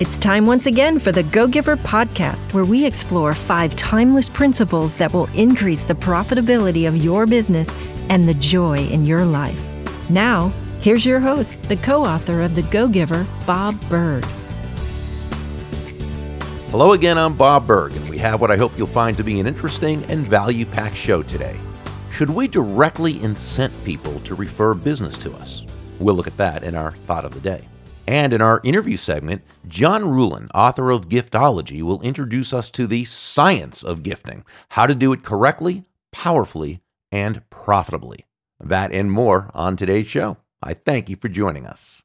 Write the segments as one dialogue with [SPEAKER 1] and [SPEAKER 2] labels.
[SPEAKER 1] It's time once again for the Go Giver podcast, where we explore five timeless principles that will increase the profitability of your business and the joy in your life. Now, here's your host, the co author of The Go Giver, Bob Burg.
[SPEAKER 2] Hello again, I'm Bob Burg, and we have what I hope you'll find to be an interesting and value packed show today. Should we directly incent people to refer business to us? We'll look at that in our thought of the day. And in our interview segment, John Ruhlin, author of Giftology, will introduce us to the science of gifting, how to do it correctly, powerfully, and profitably. That and more on today's show. I thank you for joining us.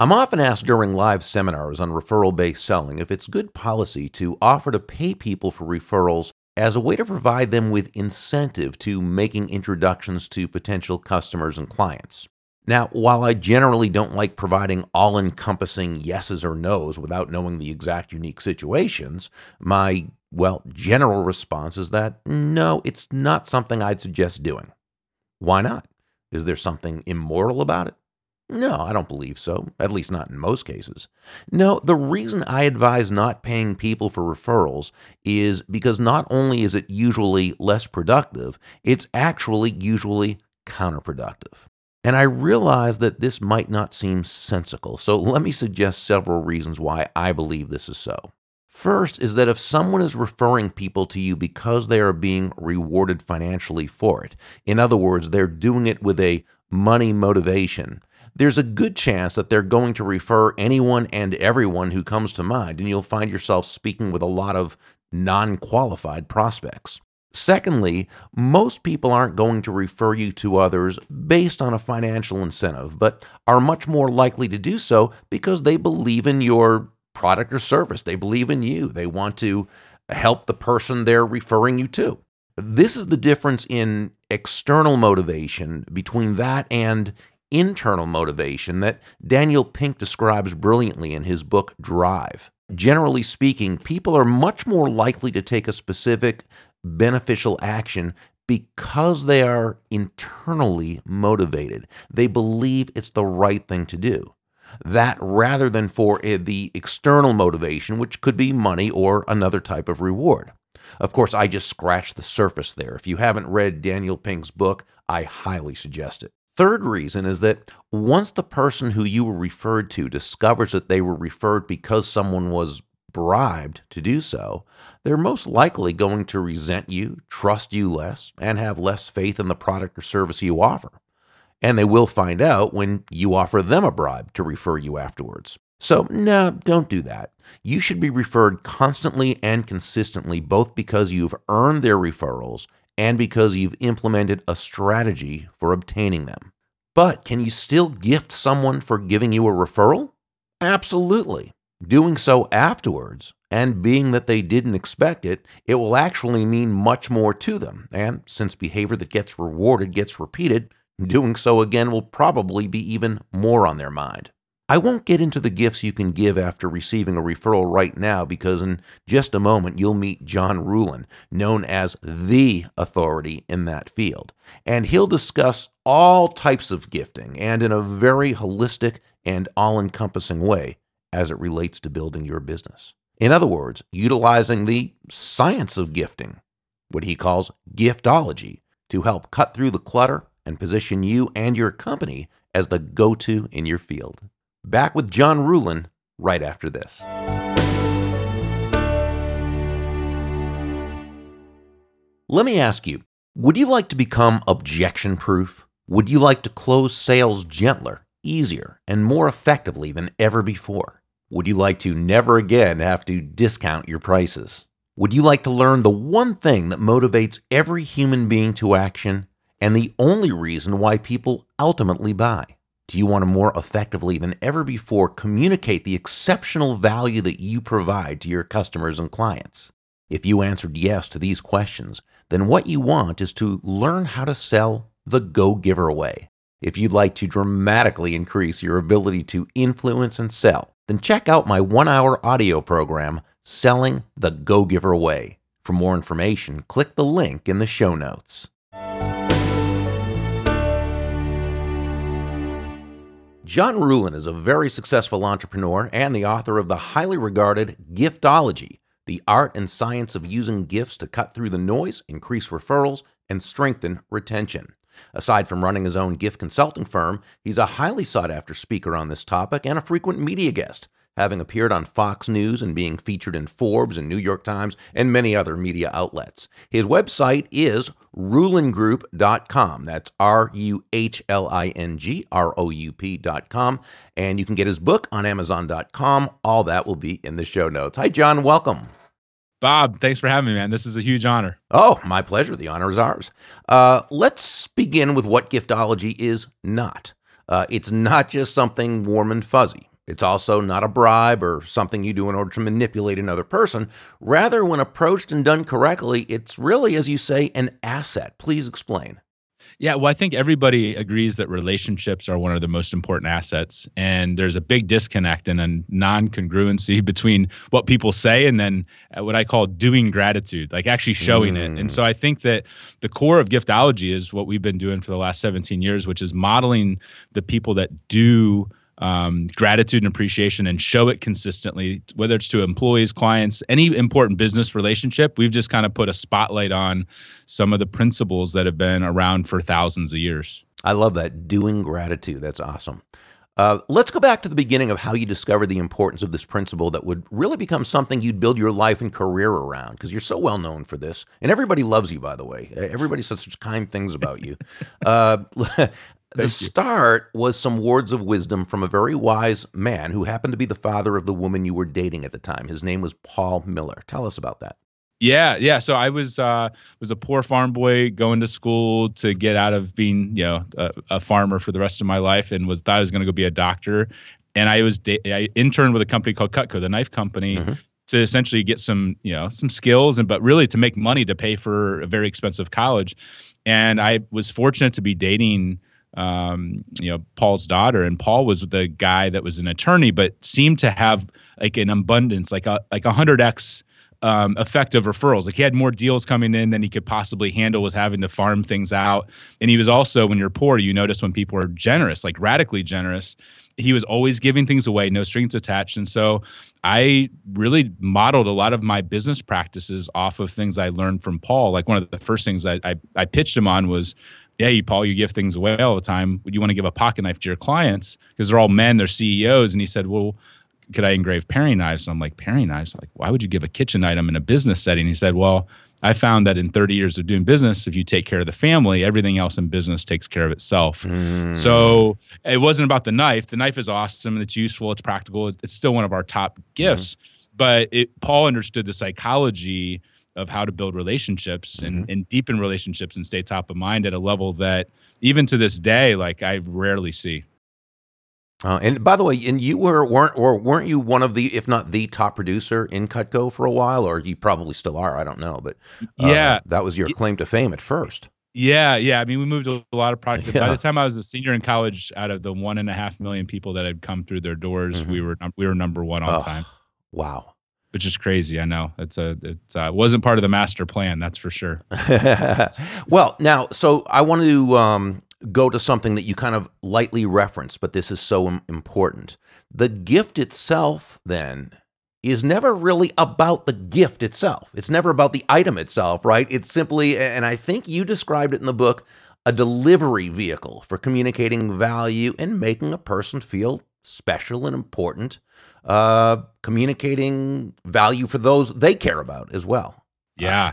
[SPEAKER 2] I'm often asked during live seminars on referral based selling if it's good policy to offer to pay people for referrals as a way to provide them with incentive to making introductions to potential customers and clients. Now, while I generally don't like providing all encompassing yeses or nos without knowing the exact unique situations, my, well, general response is that no, it's not something I'd suggest doing. Why not? Is there something immoral about it? No, I don't believe so, at least not in most cases. No, the reason I advise not paying people for referrals is because not only is it usually less productive, it's actually usually counterproductive. And I realize that this might not seem sensical, so let me suggest several reasons why I believe this is so. First is that if someone is referring people to you because they are being rewarded financially for it, in other words, they're doing it with a money motivation, there's a good chance that they're going to refer anyone and everyone who comes to mind, and you'll find yourself speaking with a lot of non qualified prospects. Secondly, most people aren't going to refer you to others based on a financial incentive, but are much more likely to do so because they believe in your product or service. They believe in you. They want to help the person they're referring you to. This is the difference in external motivation between that and internal motivation that Daniel Pink describes brilliantly in his book Drive. Generally speaking, people are much more likely to take a specific beneficial action because they are internally motivated. They believe it's the right thing to do. That rather than for eh, the external motivation, which could be money or another type of reward. Of course, I just scratched the surface there. If you haven't read Daniel Pink's book, I highly suggest it. Third reason is that once the person who you were referred to discovers that they were referred because someone was bribed to do so, they're most likely going to resent you, trust you less, and have less faith in the product or service you offer. And they will find out when you offer them a bribe to refer you afterwards. So, no, don't do that. You should be referred constantly and consistently, both because you've earned their referrals and because you've implemented a strategy for obtaining them. But can you still gift someone for giving you a referral? Absolutely. Doing so afterwards, and being that they didn't expect it, it will actually mean much more to them. And since behavior that gets rewarded gets repeated, doing so again will probably be even more on their mind. I won't get into the gifts you can give after receiving a referral right now because in just a moment you'll meet John Ruhlin, known as the authority in that field. And he'll discuss all types of gifting and in a very holistic and all encompassing way as it relates to building your business. In other words, utilizing the science of gifting, what he calls giftology, to help cut through the clutter and position you and your company as the go to in your field. Back with John Ruhlin right after this. Let me ask you would you like to become objection proof? Would you like to close sales gentler, easier, and more effectively than ever before? Would you like to never again have to discount your prices? Would you like to learn the one thing that motivates every human being to action and the only reason why people ultimately buy? Do you want to more effectively than ever before communicate the exceptional value that you provide to your customers and clients? If you answered yes to these questions, then what you want is to learn how to sell the Go Giver way. If you'd like to dramatically increase your ability to influence and sell, then check out my one hour audio program, Selling the Go Giver Way. For more information, click the link in the show notes. John Ruhlin is a very successful entrepreneur and the author of the highly regarded Giftology, the art and science of using gifts to cut through the noise, increase referrals, and strengthen retention. Aside from running his own gift consulting firm, he's a highly sought after speaker on this topic and a frequent media guest having appeared on Fox News and being featured in Forbes and New York Times and many other media outlets. His website is ruhlingroup.com. That's R U H L I N G R O U P.com. And you can get his book on Amazon.com. All that will be in the show notes. Hi, John. Welcome.
[SPEAKER 3] Bob, thanks for having me, man. This is a huge honor.
[SPEAKER 2] Oh, my pleasure. The honor is ours. Uh, let's begin with what giftology is not. Uh, it's not just something warm and fuzzy. It's also not a bribe or something you do in order to manipulate another person. Rather, when approached and done correctly, it's really, as you say, an asset. Please explain.
[SPEAKER 3] Yeah, well, I think everybody agrees that relationships are one of the most important assets. And there's a big disconnect and a non congruency between what people say and then uh, what I call doing gratitude, like actually showing mm. it. And so I think that the core of giftology is what we've been doing for the last 17 years, which is modeling the people that do um, gratitude and appreciation and show it consistently, whether it's to employees, clients, any important business relationship. We've just kind of put a spotlight on some of the principles that have been around for thousands of years.
[SPEAKER 2] I love that. Doing gratitude. That's awesome. Uh, let's go back to the beginning of how you discovered the importance of this principle that would really become something you'd build your life and career around because you're so well known for this. And everybody loves you, by the way. Everybody says such kind things about you. Uh, the start was some words of wisdom from a very wise man who happened to be the father of the woman you were dating at the time. His name was Paul Miller. Tell us about that.
[SPEAKER 3] Yeah, yeah. So I was uh, was a poor farm boy going to school to get out of being you know a, a farmer for the rest of my life, and was thought I was going to go be a doctor. And I was da- I interned with a company called Cutco, the knife company. Mm-hmm. To essentially get some, you know, some skills, and but really to make money to pay for a very expensive college, and I was fortunate to be dating um, you know, Paul's daughter, and Paul was the guy that was an attorney, but seemed to have like an abundance, like a like a hundred x um, effective referrals. Like he had more deals coming in than he could possibly handle. Was having to farm things out, and he was also when you're poor, you notice when people are generous, like radically generous. He was always giving things away, no strings attached, and so I really modeled a lot of my business practices off of things I learned from Paul. Like one of the first things I, I, I pitched him on was hey, Paul, you give things away all the time. Would you want to give a pocket knife to your clients? Because they're all men, they're CEOs. And he said, well, could I engrave paring knives? And I'm like, paring knives? Like, why would you give a kitchen item in a business setting? He said, well, I found that in 30 years of doing business, if you take care of the family, everything else in business takes care of itself. Mm. So it wasn't about the knife. The knife is awesome. It's useful. It's practical. It's still one of our top gifts. Mm. But it, Paul understood the psychology of how to build relationships and, mm-hmm. and deepen relationships and stay top of mind at a level that even to this day, like I rarely see.
[SPEAKER 2] Uh, and by the way, and you were weren't or weren't you one of the, if not the top producer in Cutco for a while, or you probably still are. I don't know, but
[SPEAKER 3] uh, yeah,
[SPEAKER 2] that was your claim to fame at first.
[SPEAKER 3] Yeah, yeah. I mean, we moved a lot of product. Yeah. By the time I was a senior in college, out of the one and a half million people that had come through their doors, mm-hmm. we were we were number one all oh, time.
[SPEAKER 2] Wow
[SPEAKER 3] which is crazy. I know it's a it's uh, wasn't part of the master plan. That's for sure.
[SPEAKER 2] well, now, so I want to um, go to something that you kind of lightly referenced, but this is so important. The gift itself, then, is never really about the gift itself. It's never about the item itself, right? It's simply, and I think you described it in the book, a delivery vehicle for communicating value and making a person feel special and important uh, communicating value for those they care about as well.
[SPEAKER 3] Yeah.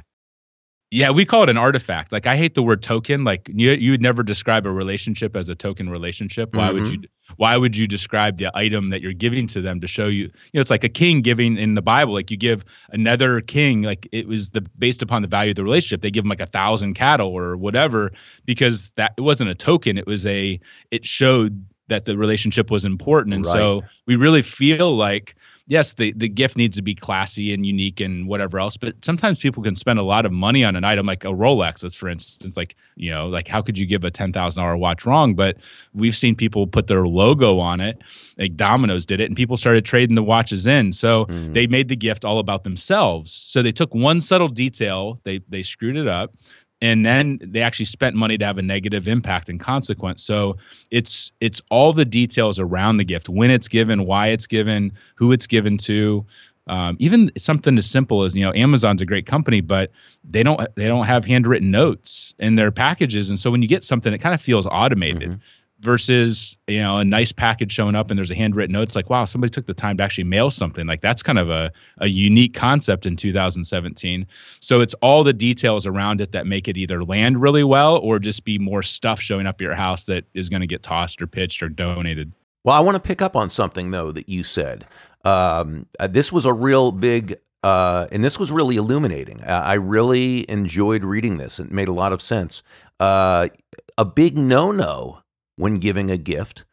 [SPEAKER 3] Yeah, we call it an artifact. Like I hate the word token. Like you, you would never describe a relationship as a token relationship. Why mm-hmm. would you? Why would you describe the item that you're giving to them to show you? You know, it's like a king giving in the Bible. Like you give another king, like it was the based upon the value of the relationship. They give them like a thousand cattle or whatever because that it wasn't a token. It was a. It showed that the relationship was important. And right. so we really feel like yes, the, the gift needs to be classy and unique and whatever else, but sometimes people can spend a lot of money on an item like a Rolex, for instance, like, you know, like how could you give a $10,000 watch wrong? But we've seen people put their logo on it, like Domino's did it, and people started trading the watches in. So mm. they made the gift all about themselves. So they took one subtle detail, they, they screwed it up, and then they actually spent money to have a negative impact and consequence. So it's it's all the details around the gift when it's given why it's given who it's given to. Um, even something as simple as you know amazon's a great company but they don't they don't have handwritten notes in their packages. And so when you get something it kind of feels automated. Mm-hmm versus you know a nice package showing up and there's a handwritten note it's like wow somebody took the time to actually mail something like that's kind of a, a unique concept in 2017 so it's all the details around it that make it either land really well or just be more stuff showing up at your house that is going to get tossed or pitched or donated
[SPEAKER 2] well i want to pick up on something though that you said um, uh, this was a real big uh, and this was really illuminating. I really enjoyed reading this. It made a lot of sense. Uh, a big no no when giving a gift.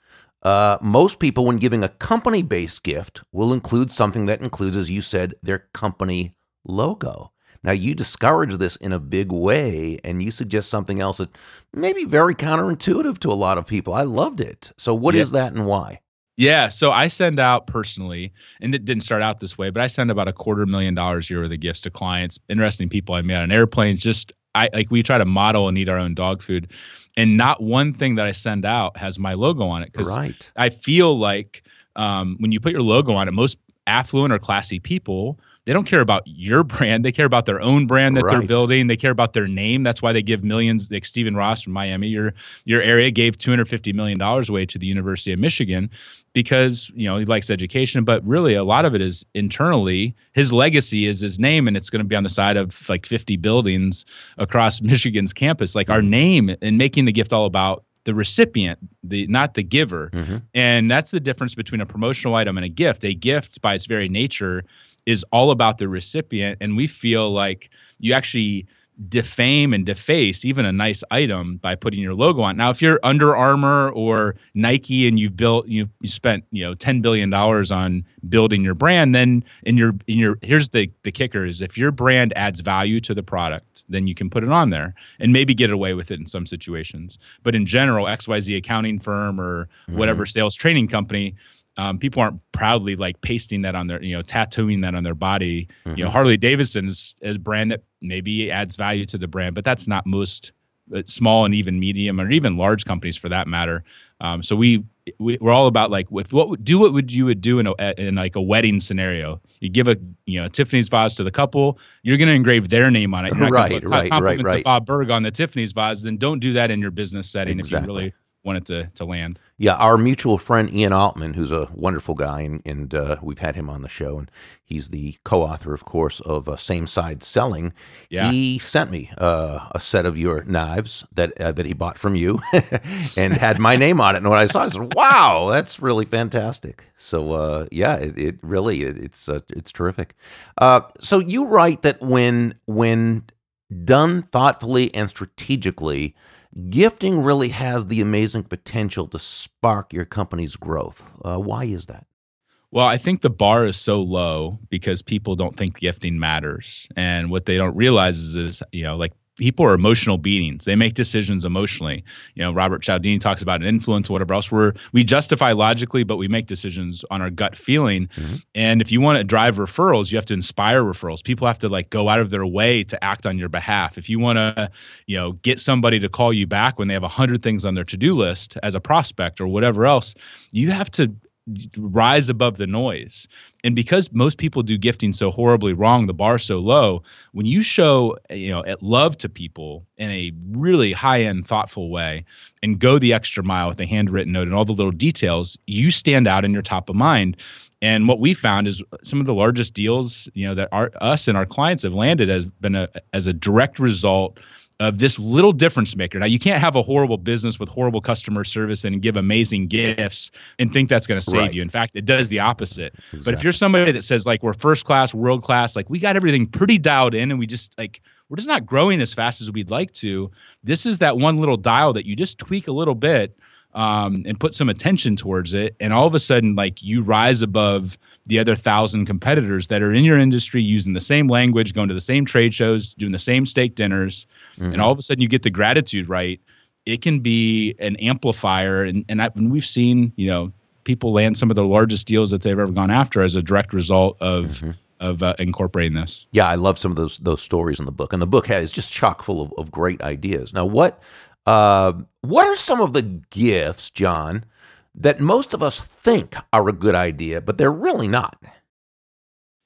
[SPEAKER 2] Uh, most people, when giving a company based gift, will include something that includes, as you said, their company logo. Now, you discourage this in a big way, and you suggest something else that may be very counterintuitive to a lot of people. I loved it. So, what yeah. is that and why?
[SPEAKER 3] Yeah, so I send out personally, and it didn't start out this way, but I send about a quarter million dollars a year worth of gifts to clients, interesting people I met on airplanes, just I like we try to model and eat our own dog food, and not one thing that I send out has my logo on it because
[SPEAKER 2] right.
[SPEAKER 3] I feel like um, when you put your logo on it, most affluent or classy people they don't care about your brand. They care about their own brand that right. they're building. They care about their name. That's why they give millions. Like Stephen Ross from Miami, your your area gave two hundred fifty million dollars away to the University of Michigan because you know he likes education. But really, a lot of it is internally. His legacy is his name, and it's going to be on the side of like fifty buildings across Michigan's campus. Like our mm-hmm. name and making the gift all about the recipient, the not the giver. Mm-hmm. And that's the difference between a promotional item and a gift. A gift by its very nature is all about the recipient and we feel like you actually defame and deface even a nice item by putting your logo on. Now, if you're Under Armour or Nike and you've built you've you spent you know ten billion dollars on building your brand, then in your in your here's the the kicker is if your brand adds value to the product, then you can put it on there and maybe get away with it in some situations. But in general, XYZ accounting firm or whatever mm-hmm. sales training company, um, people aren't proudly like pasting that on their, you know, tattooing that on their body. Mm-hmm. You know, mm-hmm. Harley Davidson is, is, a brand that maybe adds value to the brand, but that's not most uh, small and even medium or even large companies for that matter. Um, so we, we are all about like if what do what would you would do in a in like a wedding scenario. You give a you know Tiffany's vase to the couple, you're going to engrave their name on it. You're not
[SPEAKER 2] right, put right,
[SPEAKER 3] compliments
[SPEAKER 2] right, right.
[SPEAKER 3] Bob Burg on the Tiffany's vase. Then don't do that in your business setting exactly. if you really want it to to land.
[SPEAKER 2] Yeah, our mutual friend Ian Altman, who's a wonderful guy, and, and uh, we've had him on the show, and he's the co-author, of course, of uh, Same Side Selling. Yeah. He sent me uh, a set of your knives that uh, that he bought from you, and had my name on it. And when I saw, it, I said, "Wow, that's really fantastic." So uh, yeah, it, it really it, it's uh, it's terrific. so you write that when when done thoughtfully and strategically gifting really has the amazing potential to spark your company's growth. Uh, why is that?
[SPEAKER 3] Well, I think the bar is so low because people don't think gifting matters. And what they don't realize is, is you know, like people are emotional beings. They make decisions emotionally. You know, Robert Cialdini talks about an influence, whatever else. We're we justify logically, but we make decisions on our gut feeling. Mm-hmm. And if you want to drive referrals, you have to inspire referrals. People have to like go out of their way to act on your behalf. If you want to, you know, get somebody to call you back when they have a hundred things on their to-do list as a prospect or whatever else, you have to rise above the noise. And because most people do gifting so horribly wrong, the bar so low, when you show you know at love to people in a really high-end thoughtful way and go the extra mile with a handwritten note and all the little details, you stand out and you're top of mind. And what we found is some of the largest deals, you know, that our us and our clients have landed has been a, as a direct result of this little difference maker. Now, you can't have a horrible business with horrible customer service and give amazing gifts and think that's going to save right. you. In fact, it does the opposite. Exactly. But if you're somebody that says, like, we're first class, world class, like, we got everything pretty dialed in and we just, like, we're just not growing as fast as we'd like to. This is that one little dial that you just tweak a little bit um, and put some attention towards it, and all of a sudden, like you rise above the other thousand competitors that are in your industry using the same language, going to the same trade shows, doing the same steak dinners, mm-hmm. and all of a sudden you get the gratitude right. It can be an amplifier, and and, I, and we've seen you know people land some of the largest deals that they've ever gone after as a direct result of. Mm-hmm of uh, incorporating this.
[SPEAKER 2] Yeah, I love some of those those stories in the book, and the book has just chock full of, of great ideas. Now, what uh, what are some of the gifts, John, that most of us think are a good idea, but they're really not?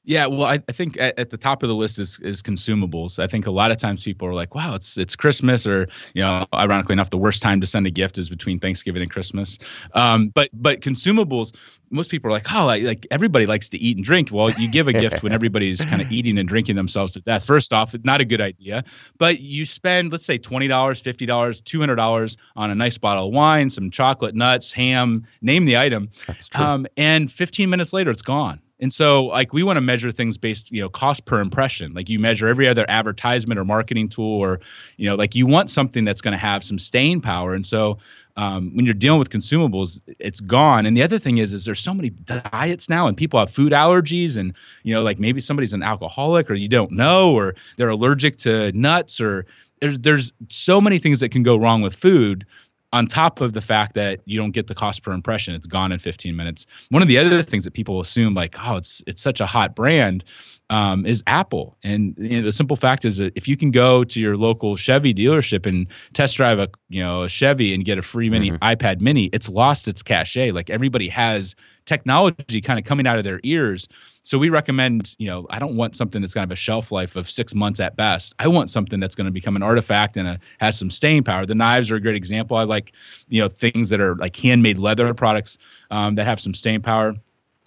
[SPEAKER 3] Yeah, well, I, I think at, at, the top of the list is is consumables. I think a lot of times people are like, "Wow, it's it's Christmas," or you know, ironically enough, the worst time to send a gift is between Thanksgiving and Christmas. Um, but but consumables, most people are like, "Oh, like, like everybody likes to eat and drink." Well, you give a gift when everybody's kind of eating and drinking themselves to death. First off, it's not a good idea. But you spend, let's say, twenty dollars, fifty dollars, two hundred dollars on a nice bottle of wine, some chocolate nuts, ham, name the item, um, and fifteen minutes later, it's gone and so like we want to measure things based, you know, cost per impression. Like you measure every other advertisement or marketing tool or, you know, like you want something that's going to have some staying power. And so um, when you're dealing with consumables, it's gone. And the other thing is, is there's so many diets now, and people have food allergies, and you know, like maybe somebody's an alcoholic, or you don't know, or they're allergic to nuts, or there's, there's so many things that can go wrong with food on top of the fact that you don't get the cost per impression it's gone in 15 minutes. One of the other things that people assume like oh it's it's such a hot brand um, is apple. And you know, the simple fact is that if you can go to your local chevy dealership and test drive a you know a chevy and get a free mini mm-hmm. ipad mini it's lost its cachet. Like everybody has technology kind of coming out of their ears. So we recommend, you know, I don't want something that's going to have a shelf life of six months at best. I want something that's going to become an artifact and a, has some staying power. The knives are a great example. I like, you know, things that are like handmade leather products um, that have some staying power.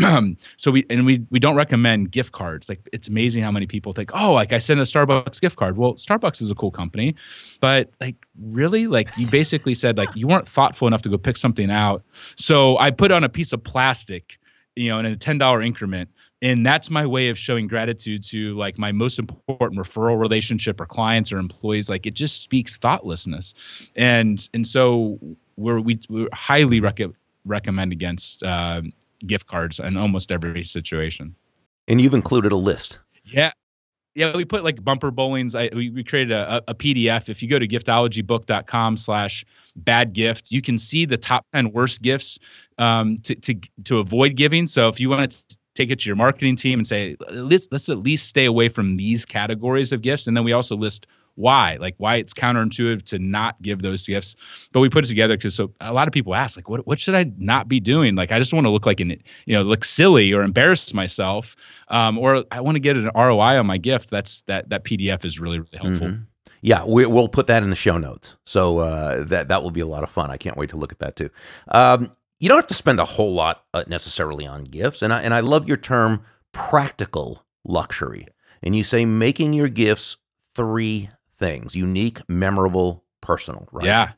[SPEAKER 3] so we and we we don't recommend gift cards. Like it's amazing how many people think, oh, like I send a Starbucks gift card. Well, Starbucks is a cool company, but like really, like you basically said, like you weren't thoughtful enough to go pick something out. So I put on a piece of plastic, you know, in a ten dollar increment, and that's my way of showing gratitude to like my most important referral relationship or clients or employees. Like it just speaks thoughtlessness, and and so we're we we highly rec- recommend against. Uh, gift cards in almost every situation.
[SPEAKER 2] And you've included a list.
[SPEAKER 3] Yeah. Yeah, we put like bumper bowlings. I, we, we created a, a PDF. If you go to giftologybook.com slash bad gift, you can see the top 10 worst gifts um, to, to, to avoid giving. So if you want to take it to your marketing team and say, let's, let's at least stay away from these categories of gifts. And then we also list why like why it's counterintuitive to not give those gifts but we put it together because so a lot of people ask like what, what should i not be doing like i just want to look like an you know look silly or embarrass myself um, or i want to get an roi on my gift that's that that pdf is really really helpful mm-hmm.
[SPEAKER 2] Yeah, we, will put that in the show notes. So uh, that that will be a lot of fun. I can't wait to look at that too. Um, you don't have to spend a whole lot uh, necessarily on gifts, and I and I love your term practical luxury. And you say making your gifts three things unique, memorable, personal, right?
[SPEAKER 3] Yeah.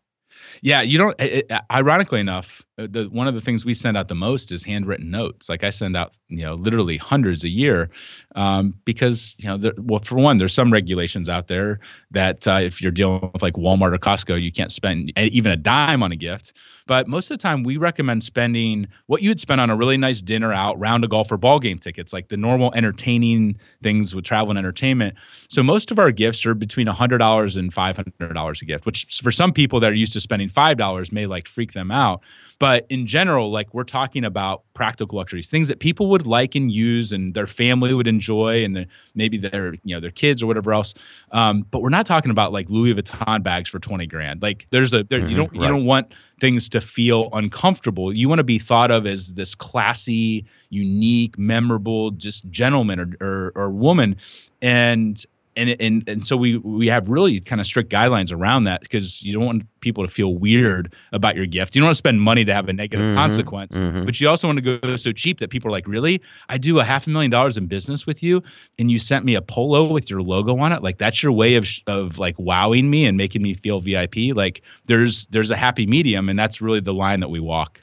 [SPEAKER 3] Yeah, you don't. It, ironically enough, the one of the things we send out the most is handwritten notes. Like I send out, you know, literally hundreds a year, um, because you know, there, well, for one, there's some regulations out there that uh, if you're dealing with like Walmart or Costco, you can't spend even a dime on a gift. But most of the time, we recommend spending what you would spend on a really nice dinner out, round of golf, or ball game tickets, like the normal entertaining things with travel and entertainment. So most of our gifts are between hundred dollars and five hundred dollars a gift, which for some people that are used to spending five dollars may like freak them out. But in general, like we're talking about practical luxuries, things that people would like and use, and their family would enjoy, and the, maybe their you know their kids or whatever else. Um, but we're not talking about like Louis Vuitton bags for twenty grand. Like there's a there, mm-hmm, you don't right. you don't want things to feel uncomfortable. You want to be thought of as this classy, unique, memorable, just gentleman or, or, or woman. And and and and so we we have really kind of strict guidelines around that because you don't want people to feel weird about your gift. You don't want to spend money to have a negative mm-hmm, consequence, mm-hmm. but you also want to go so cheap that people are like, "Really? I do a half a million dollars in business with you, and you sent me a polo with your logo on it? Like that's your way of of like wowing me and making me feel VIP? Like there's there's a happy medium, and that's really the line that we walk."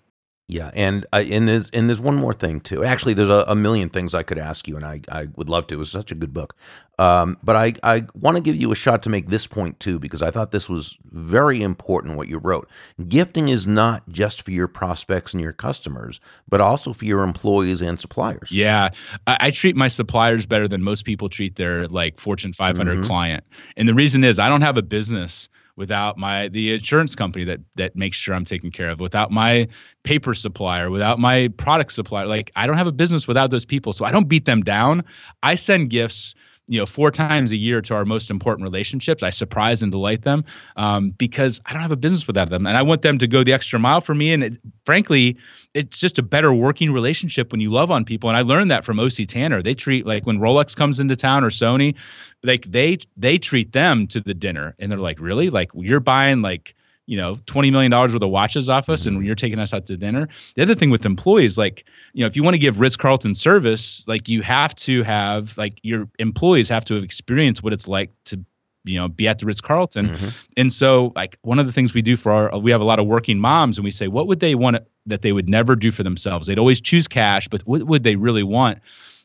[SPEAKER 2] Yeah, and uh, and there's and there's one more thing too. Actually, there's a, a, million things I could ask you, and I, I would love to. It was such a good book, um, but I I want to give you a shot to make this point too because I thought this was very important what you wrote. Gifting is not just for your prospects and your customers, but also for your employees and suppliers.
[SPEAKER 3] Yeah, I, I treat my suppliers better than most people treat their like Fortune 500 mm-hmm. client, and the reason is I don't have a business without my the insurance company that that makes sure I'm taken care of, without my paper supplier, without my product supplier. Like I don't have a business without those people. So I don't beat them down. I send gifts you know four times a year to our most important relationships. I surprise and delight them um, because i don't have a business without them and i want them to go the extra mile for me and it, frankly it's just a better working relationship when you love on people and i learned that from oc tanner. They treat like when rolex comes into town or sony like they they treat them to the dinner and they're like really? Like you're buying like you know, $20 million worth of watches off us and mm-hmm. you're taking us out to dinner. The other thing with employees, like, you know, if you want to give Ritz Carlton service, like you have to have, like, your employees have to have experienced what it's like to, you know, be at the Ritz Carlton. Mm-hmm. And so, like, one of the things we do for our, we have a lot of working moms and we say, what would they want that they would never do for themselves? They'd always choose cash, but what would they really want?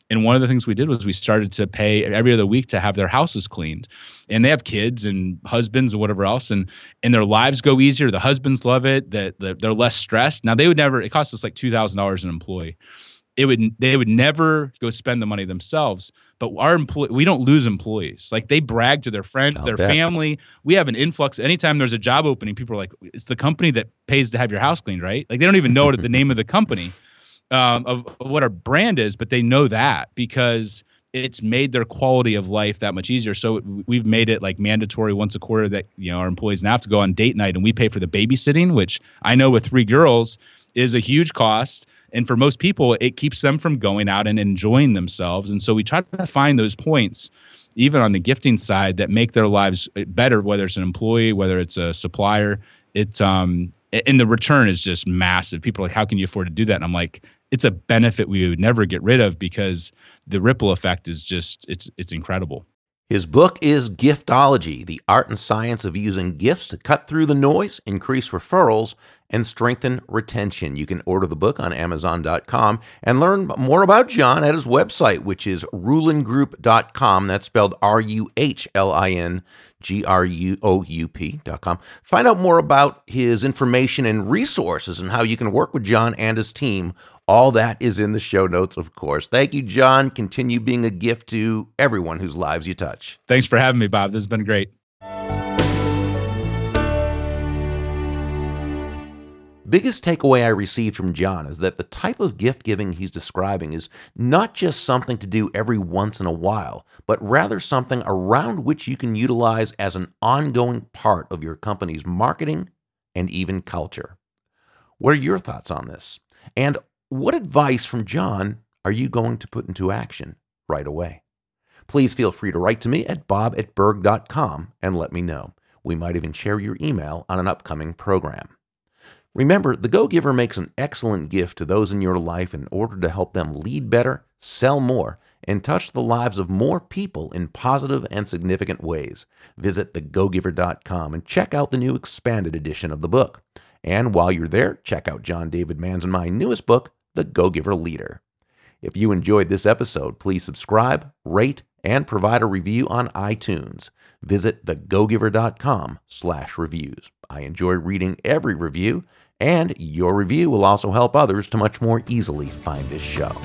[SPEAKER 3] And one of the things we did was we started to pay every other week to have their houses cleaned. And they have kids and husbands and whatever else, and and their lives go easier. The husbands love it. That the, they're less stressed. Now they would never. It costs us like two thousand dollars an employee. It would they would never go spend the money themselves. But our employee, we don't lose employees. Like they brag to their friends, I'll their bet. family. We have an influx. Anytime there's a job opening, people are like, "It's the company that pays to have your house cleaned, right?" Like they don't even know the name of the company um, of, of what our brand is, but they know that because it's made their quality of life that much easier. So we've made it like mandatory once a quarter that you know our employees now have to go on date night, and we pay for the babysitting, which I know with three girls is a huge cost. And for most people, it keeps them from going out and enjoying themselves. And so we try to find those points, even on the gifting side, that make their lives better. Whether it's an employee, whether it's a supplier, it's um, and the return is just massive. People are like, "How can you afford to do that?" And I'm like, it's a benefit we would never get rid of because the ripple effect is just it's it's incredible.
[SPEAKER 2] His book is Giftology, the art and science of using gifts to cut through the noise, increase referrals, and strengthen retention. You can order the book on Amazon.com and learn more about John at his website, which is ruhlingroup.com. That's spelled R U H L I N G R U O U P.com. Find out more about his information and resources and how you can work with John and his team all that is in the show notes, of course. Thank you, John. Continue being a gift to everyone whose lives you touch.
[SPEAKER 3] Thanks for having me, Bob. This has been great.
[SPEAKER 2] Biggest takeaway I received from John is that the type of gift giving he's describing is not just something to do every once in a while, but rather something around which you can utilize as an ongoing part of your company's marketing and even culture. What are your thoughts on this? And what advice from John are you going to put into action right away? Please feel free to write to me at bob at burg.com and let me know. We might even share your email on an upcoming program. Remember, the Go Giver makes an excellent gift to those in your life in order to help them lead better, sell more, and touch the lives of more people in positive and significant ways. Visit thegogiver.com and check out the new expanded edition of the book. And while you're there, check out John David Mann's and my newest book, The Go Giver Leader. If you enjoyed this episode, please subscribe, rate, and provide a review on iTunes. Visit thegogiver.com slash reviews. I enjoy reading every review, and your review will also help others to much more easily find this show.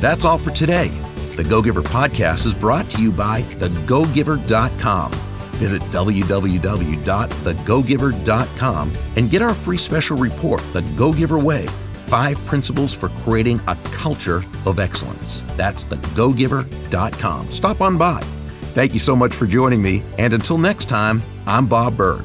[SPEAKER 2] That's all for today. The Go Giver podcast is brought to you by thegogiver.com Visit www.thegogiver.com and get our free special report, The Go Giver Way Five Principles for Creating a Culture of Excellence. That's thegogiver.com. Stop on by. Thank you so much for joining me, and until next time, I'm Bob Burg.